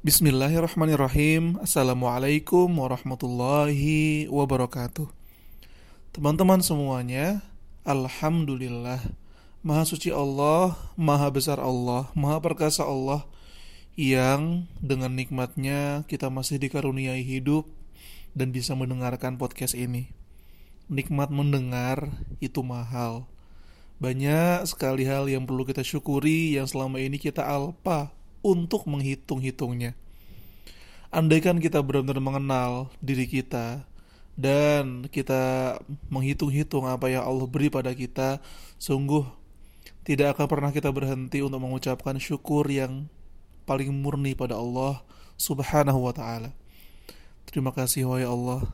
Bismillahirrahmanirrahim. Assalamualaikum warahmatullahi wabarakatuh. Teman-teman semuanya Alhamdulillah. Maha suci Allah Maha besar Allah Maha perkasa Allah Yang dengan nikmatnya Kita masih dikaruniai hidup Dan bisa mendengarkan podcast ini. Nikmat mendengar Itu mahal. Banyak sekali hal yang perlu kita syukuri Yang selama ini kita alpa untuk menghitung-hitungnya. Andaikan kita benar-benar mengenal diri kita dan kita menghitung-hitung apa yang Allah beri pada kita, sungguh tidak akan pernah kita berhenti untuk mengucapkan syukur yang paling murni pada Allah Subhanahu wa taala. Terima kasih wahai Allah.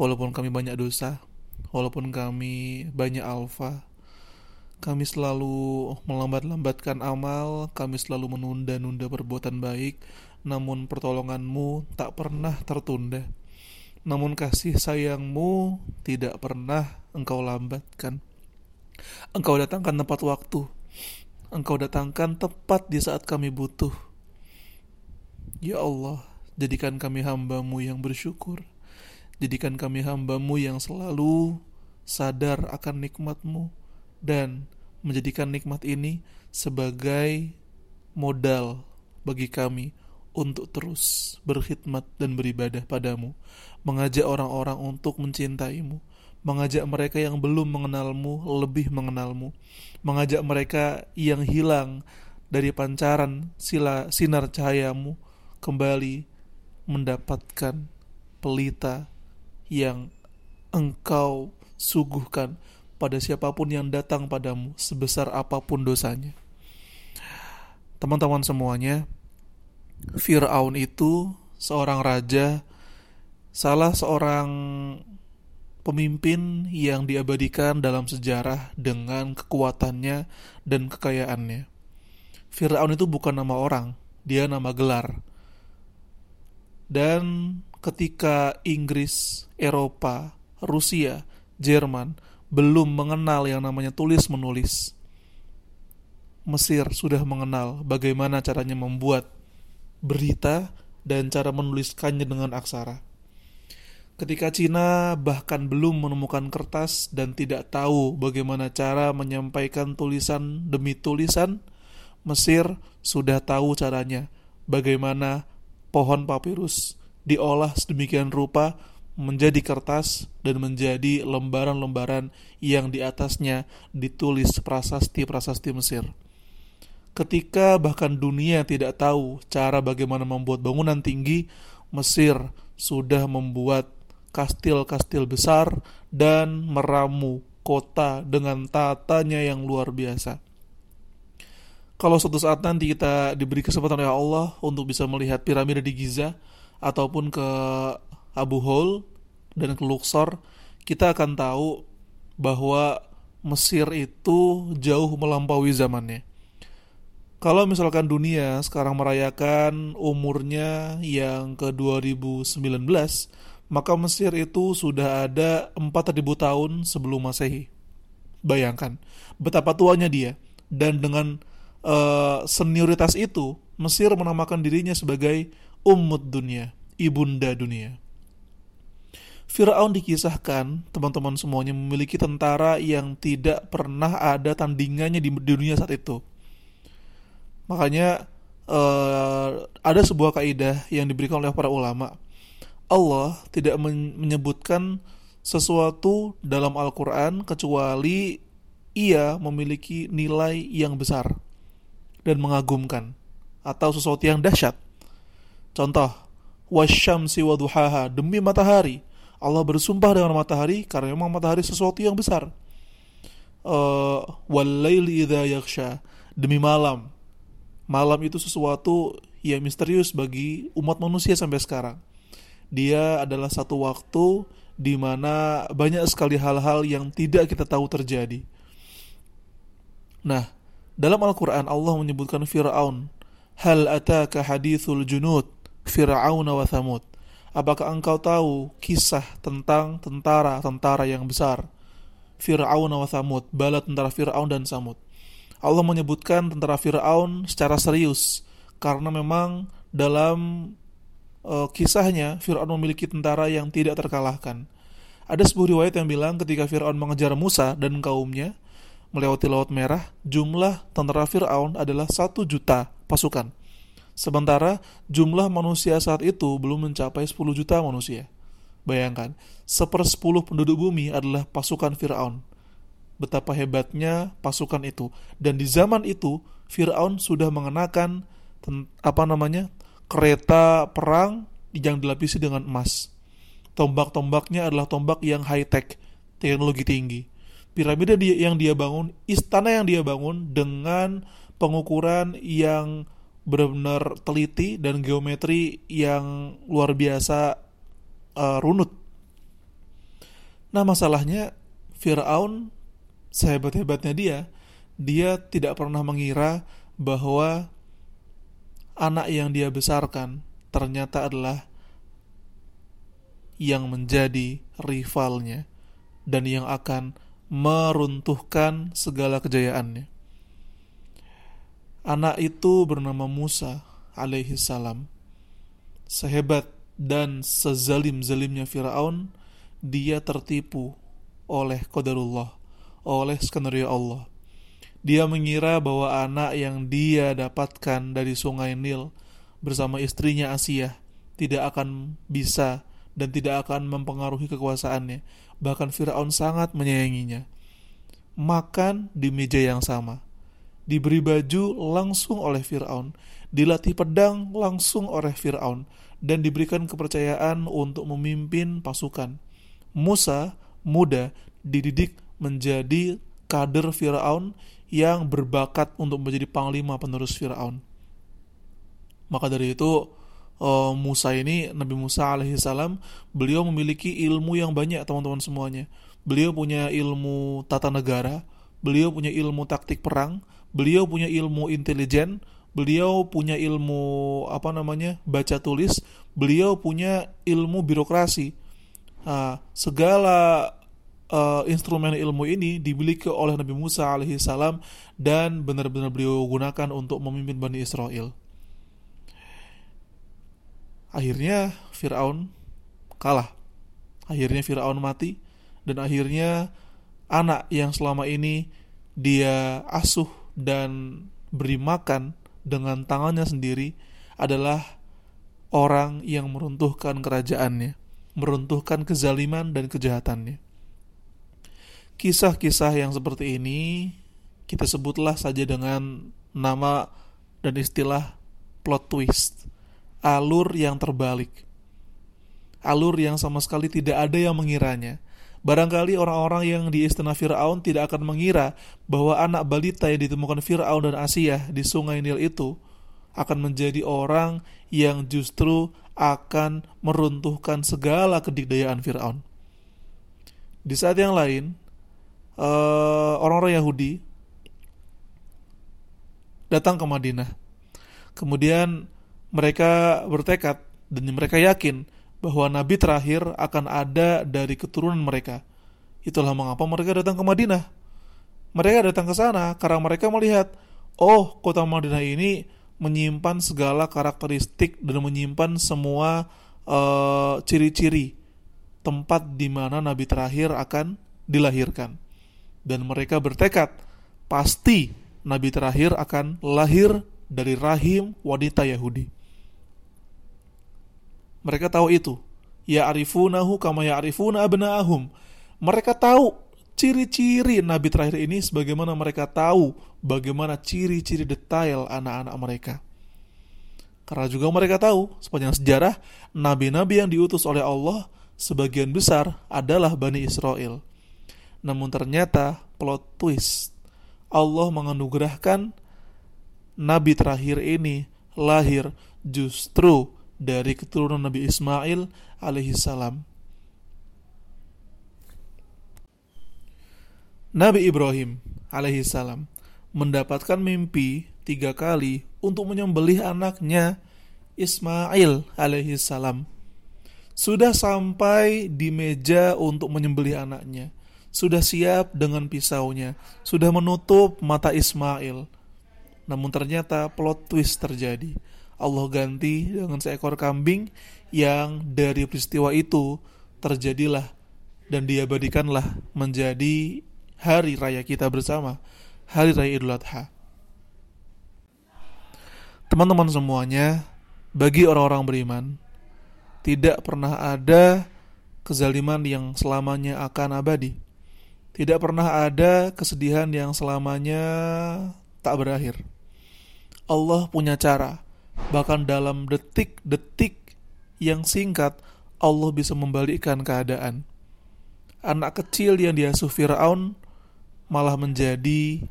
Walaupun kami banyak dosa, walaupun kami banyak alfa, kami selalu melambat-lambatkan amal, kami selalu menunda-nunda perbuatan baik, namun pertolonganmu tak pernah tertunda. Namun kasih sayangmu tidak pernah engkau lambatkan. Engkau datangkan tepat waktu. Engkau datangkan tepat di saat kami butuh. Ya Allah, jadikan kami hambamu yang bersyukur. Jadikan kami hambamu yang selalu sadar akan nikmatmu dan menjadikan nikmat ini sebagai modal bagi kami untuk terus berkhidmat dan beribadah padamu, mengajak orang-orang untuk mencintaimu, mengajak mereka yang belum mengenalmu lebih mengenalmu, mengajak mereka yang hilang dari pancaran sila sinar cahayamu kembali mendapatkan pelita yang engkau suguhkan pada siapa pun yang datang padamu sebesar apa pun dosanya. Teman-teman semuanya, Fir'aun itu seorang raja, salah seorang pemimpin yang diabadikan dalam sejarah dengan kekuatannya dan kekayaannya. Fir'aun itu bukan nama orang, dia nama gelar. Dan ketika Inggris, Eropa, Rusia, Jerman belum mengenal yang namanya tulis-menulis. Mesir sudah mengenal bagaimana caranya membuat berita dan cara menuliskannya dengan aksara. Ketika Cina bahkan belum menemukan kertas dan tidak tahu bagaimana cara menyampaikan tulisan demi tulisan, Mesir sudah tahu caranya bagaimana pohon papirus diolah sedemikian rupa menjadi kertas dan menjadi lembaran-lembaran yang di atasnya ditulis prasasti-prasasti Mesir. Ketika bahkan dunia tidak tahu cara bagaimana membuat bangunan tinggi, Mesir sudah membuat kastil-kastil besar dan meramu kota dengan tatanya yang luar biasa. Kalau suatu saat nanti kita diberi kesempatan oleh Allah untuk bisa melihat piramida di Giza ataupun ke Abu Hol dan ke Luxor, kita akan tahu bahwa Mesir itu jauh melampaui zamannya. Kalau misalkan dunia sekarang merayakan umurnya yang ke 2019, maka Mesir itu sudah ada 4000 tahun sebelum Masehi. Bayangkan betapa tuanya dia dan dengan uh, senioritas itu Mesir menamakan dirinya sebagai Ummud Dunia, ibunda dunia. Firaun dikisahkan, teman-teman semuanya memiliki tentara yang tidak pernah ada tandingannya di dunia saat itu. Makanya uh, ada sebuah kaidah yang diberikan oleh para ulama. Allah tidak menyebutkan sesuatu dalam Al-Quran kecuali ia memiliki nilai yang besar dan mengagumkan atau sesuatu yang dahsyat. Contoh, wasyamsi waduhaha demi matahari Allah bersumpah dengan matahari karena memang matahari sesuatu yang besar. Uh, demi malam. Malam itu sesuatu yang misterius bagi umat manusia sampai sekarang. Dia adalah satu waktu di mana banyak sekali hal-hal yang tidak kita tahu terjadi. Nah, dalam Al-Quran Allah menyebutkan Fir'aun. Hal ataka hadithul junud Fir'aun wa thamud. Apakah engkau tahu kisah tentang tentara-tentara yang besar? Fir'aun wa Thamud, bala tentara Fir'aun dan Samud. Allah menyebutkan tentara Fir'aun secara serius karena memang dalam uh, kisahnya Fir'aun memiliki tentara yang tidak terkalahkan. Ada sebuah riwayat yang bilang ketika Fir'aun mengejar Musa dan kaumnya melewati Laut Merah, jumlah tentara Fir'aun adalah satu juta pasukan. Sementara jumlah manusia saat itu belum mencapai 10 juta manusia. Bayangkan, sepersepuluh penduduk bumi adalah pasukan Fir'aun. Betapa hebatnya pasukan itu. Dan di zaman itu, Fir'aun sudah mengenakan apa namanya kereta perang yang dilapisi dengan emas. Tombak-tombaknya adalah tombak yang high-tech, teknologi tinggi. Piramida yang dia bangun, istana yang dia bangun dengan pengukuran yang benar-benar teliti dan geometri yang luar biasa uh, runut. Nah masalahnya Fir'aun sehebat-hebatnya dia, dia tidak pernah mengira bahwa anak yang dia besarkan ternyata adalah yang menjadi rivalnya dan yang akan meruntuhkan segala kejayaannya. Anak itu bernama Musa alaihi salam. Sehebat dan sezalim-zalimnya Firaun, dia tertipu oleh qadarullah, oleh skenario Allah. Dia mengira bahwa anak yang dia dapatkan dari sungai Nil bersama istrinya Asia tidak akan bisa dan tidak akan mempengaruhi kekuasaannya. Bahkan Firaun sangat menyayanginya. Makan di meja yang sama. Diberi baju langsung oleh Firaun, dilatih pedang langsung oleh Firaun dan diberikan kepercayaan untuk memimpin pasukan. Musa muda dididik menjadi kader Firaun yang berbakat untuk menjadi panglima penerus Firaun. Maka dari itu uh, Musa ini Nabi Musa alaihissalam beliau memiliki ilmu yang banyak teman-teman semuanya. Beliau punya ilmu tata negara, beliau punya ilmu taktik perang, beliau punya ilmu intelijen, beliau punya ilmu apa namanya baca tulis, beliau punya ilmu birokrasi. Nah, segala uh, instrumen ilmu ini dimiliki oleh Nabi Musa alaihissalam dan benar-benar beliau gunakan untuk memimpin Bani Israel. Akhirnya Fir'aun kalah. Akhirnya Fir'aun mati dan akhirnya anak yang selama ini dia asuh dan beri makan dengan tangannya sendiri adalah orang yang meruntuhkan kerajaannya, meruntuhkan kezaliman dan kejahatannya. Kisah-kisah yang seperti ini kita sebutlah saja dengan nama dan istilah plot twist, alur yang terbalik. Alur yang sama sekali tidak ada yang mengiranya. Barangkali orang-orang yang di istana Fir'aun tidak akan mengira bahwa anak balita yang ditemukan Fir'aun dan Asia di sungai Nil itu akan menjadi orang yang justru akan meruntuhkan segala kedikdayaan Fir'aun. Di saat yang lain, eh, orang-orang Yahudi datang ke Madinah. Kemudian mereka bertekad dan mereka yakin bahwa nabi terakhir akan ada dari keturunan mereka. Itulah mengapa mereka datang ke Madinah. Mereka datang ke sana karena mereka melihat, oh, kota Madinah ini menyimpan segala karakteristik dan menyimpan semua uh, ciri-ciri tempat di mana nabi terakhir akan dilahirkan dan mereka bertekad pasti nabi terakhir akan lahir dari rahim wanita Yahudi. Mereka tahu itu. Ya arifunahu kama arifuna abna'ahum. Mereka tahu ciri-ciri nabi terakhir ini sebagaimana mereka tahu bagaimana ciri-ciri detail anak-anak mereka. Karena juga mereka tahu sepanjang sejarah nabi-nabi yang diutus oleh Allah sebagian besar adalah Bani Israel. Namun ternyata plot twist Allah menganugerahkan nabi terakhir ini lahir justru dari keturunan Nabi Ismail alaihi salam. Nabi Ibrahim alaihi salam mendapatkan mimpi tiga kali untuk menyembelih anaknya Ismail alaihi salam. Sudah sampai di meja untuk menyembelih anaknya sudah siap dengan pisaunya, sudah menutup mata Ismail. Namun ternyata plot twist terjadi. Allah ganti dengan seekor kambing yang dari peristiwa itu terjadilah dan diabadikanlah menjadi hari raya kita bersama, hari raya Idul Adha. Teman-teman semuanya, bagi orang-orang beriman, tidak pernah ada kezaliman yang selamanya akan abadi. Tidak pernah ada kesedihan yang selamanya tak berakhir. Allah punya cara Bahkan dalam detik-detik yang singkat, Allah bisa membalikkan keadaan. Anak kecil yang diasuh Fir'aun malah menjadi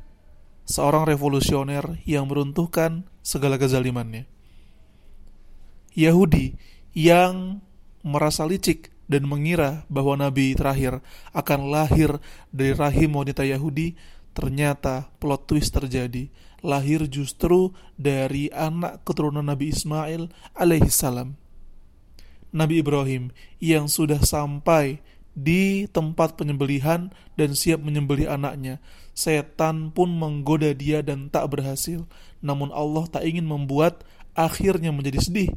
seorang revolusioner yang meruntuhkan segala kezalimannya. Yahudi yang merasa licik dan mengira bahwa nabi terakhir akan lahir dari rahim wanita Yahudi, ternyata plot twist terjadi lahir justru dari anak keturunan Nabi Ismail alaihissalam. Nabi Ibrahim yang sudah sampai di tempat penyembelihan dan siap menyembelih anaknya. Setan pun menggoda dia dan tak berhasil. Namun Allah tak ingin membuat akhirnya menjadi sedih.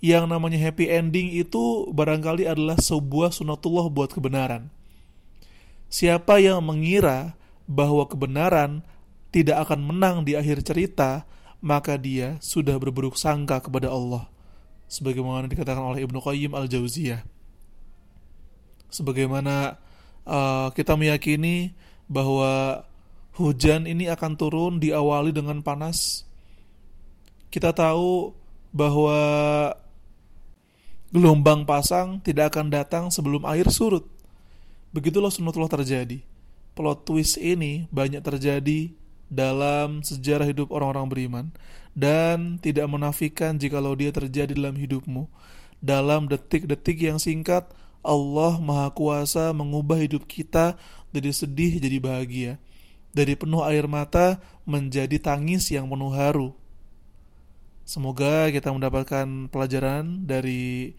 Yang namanya happy ending itu barangkali adalah sebuah sunatullah buat kebenaran. Siapa yang mengira bahwa kebenaran tidak akan menang di akhir cerita, maka dia sudah berburuk sangka kepada Allah. Sebagaimana dikatakan oleh Ibnu Qayyim al-Jauziyah. Sebagaimana uh, kita meyakini bahwa hujan ini akan turun diawali dengan panas. Kita tahu bahwa gelombang pasang tidak akan datang sebelum air surut. Begitulah sunatullah terjadi. Plot twist ini banyak terjadi dalam sejarah hidup orang-orang beriman dan tidak menafikan jikalau dia terjadi dalam hidupmu. Dalam detik-detik yang singkat, Allah Maha Kuasa mengubah hidup kita dari sedih jadi bahagia, dari penuh air mata menjadi tangis yang penuh haru. Semoga kita mendapatkan pelajaran dari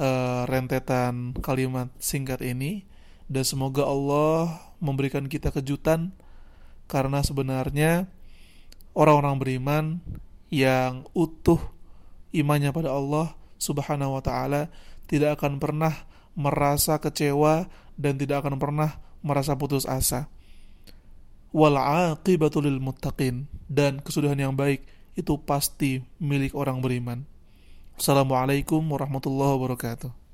uh, rentetan kalimat singkat ini, dan semoga Allah memberikan kita kejutan karena sebenarnya orang-orang beriman yang utuh imannya pada Allah Subhanahu wa taala tidak akan pernah merasa kecewa dan tidak akan pernah merasa putus asa. Wal aqibatu lil muttaqin dan kesudahan yang baik itu pasti milik orang beriman. Assalamualaikum warahmatullahi wabarakatuh.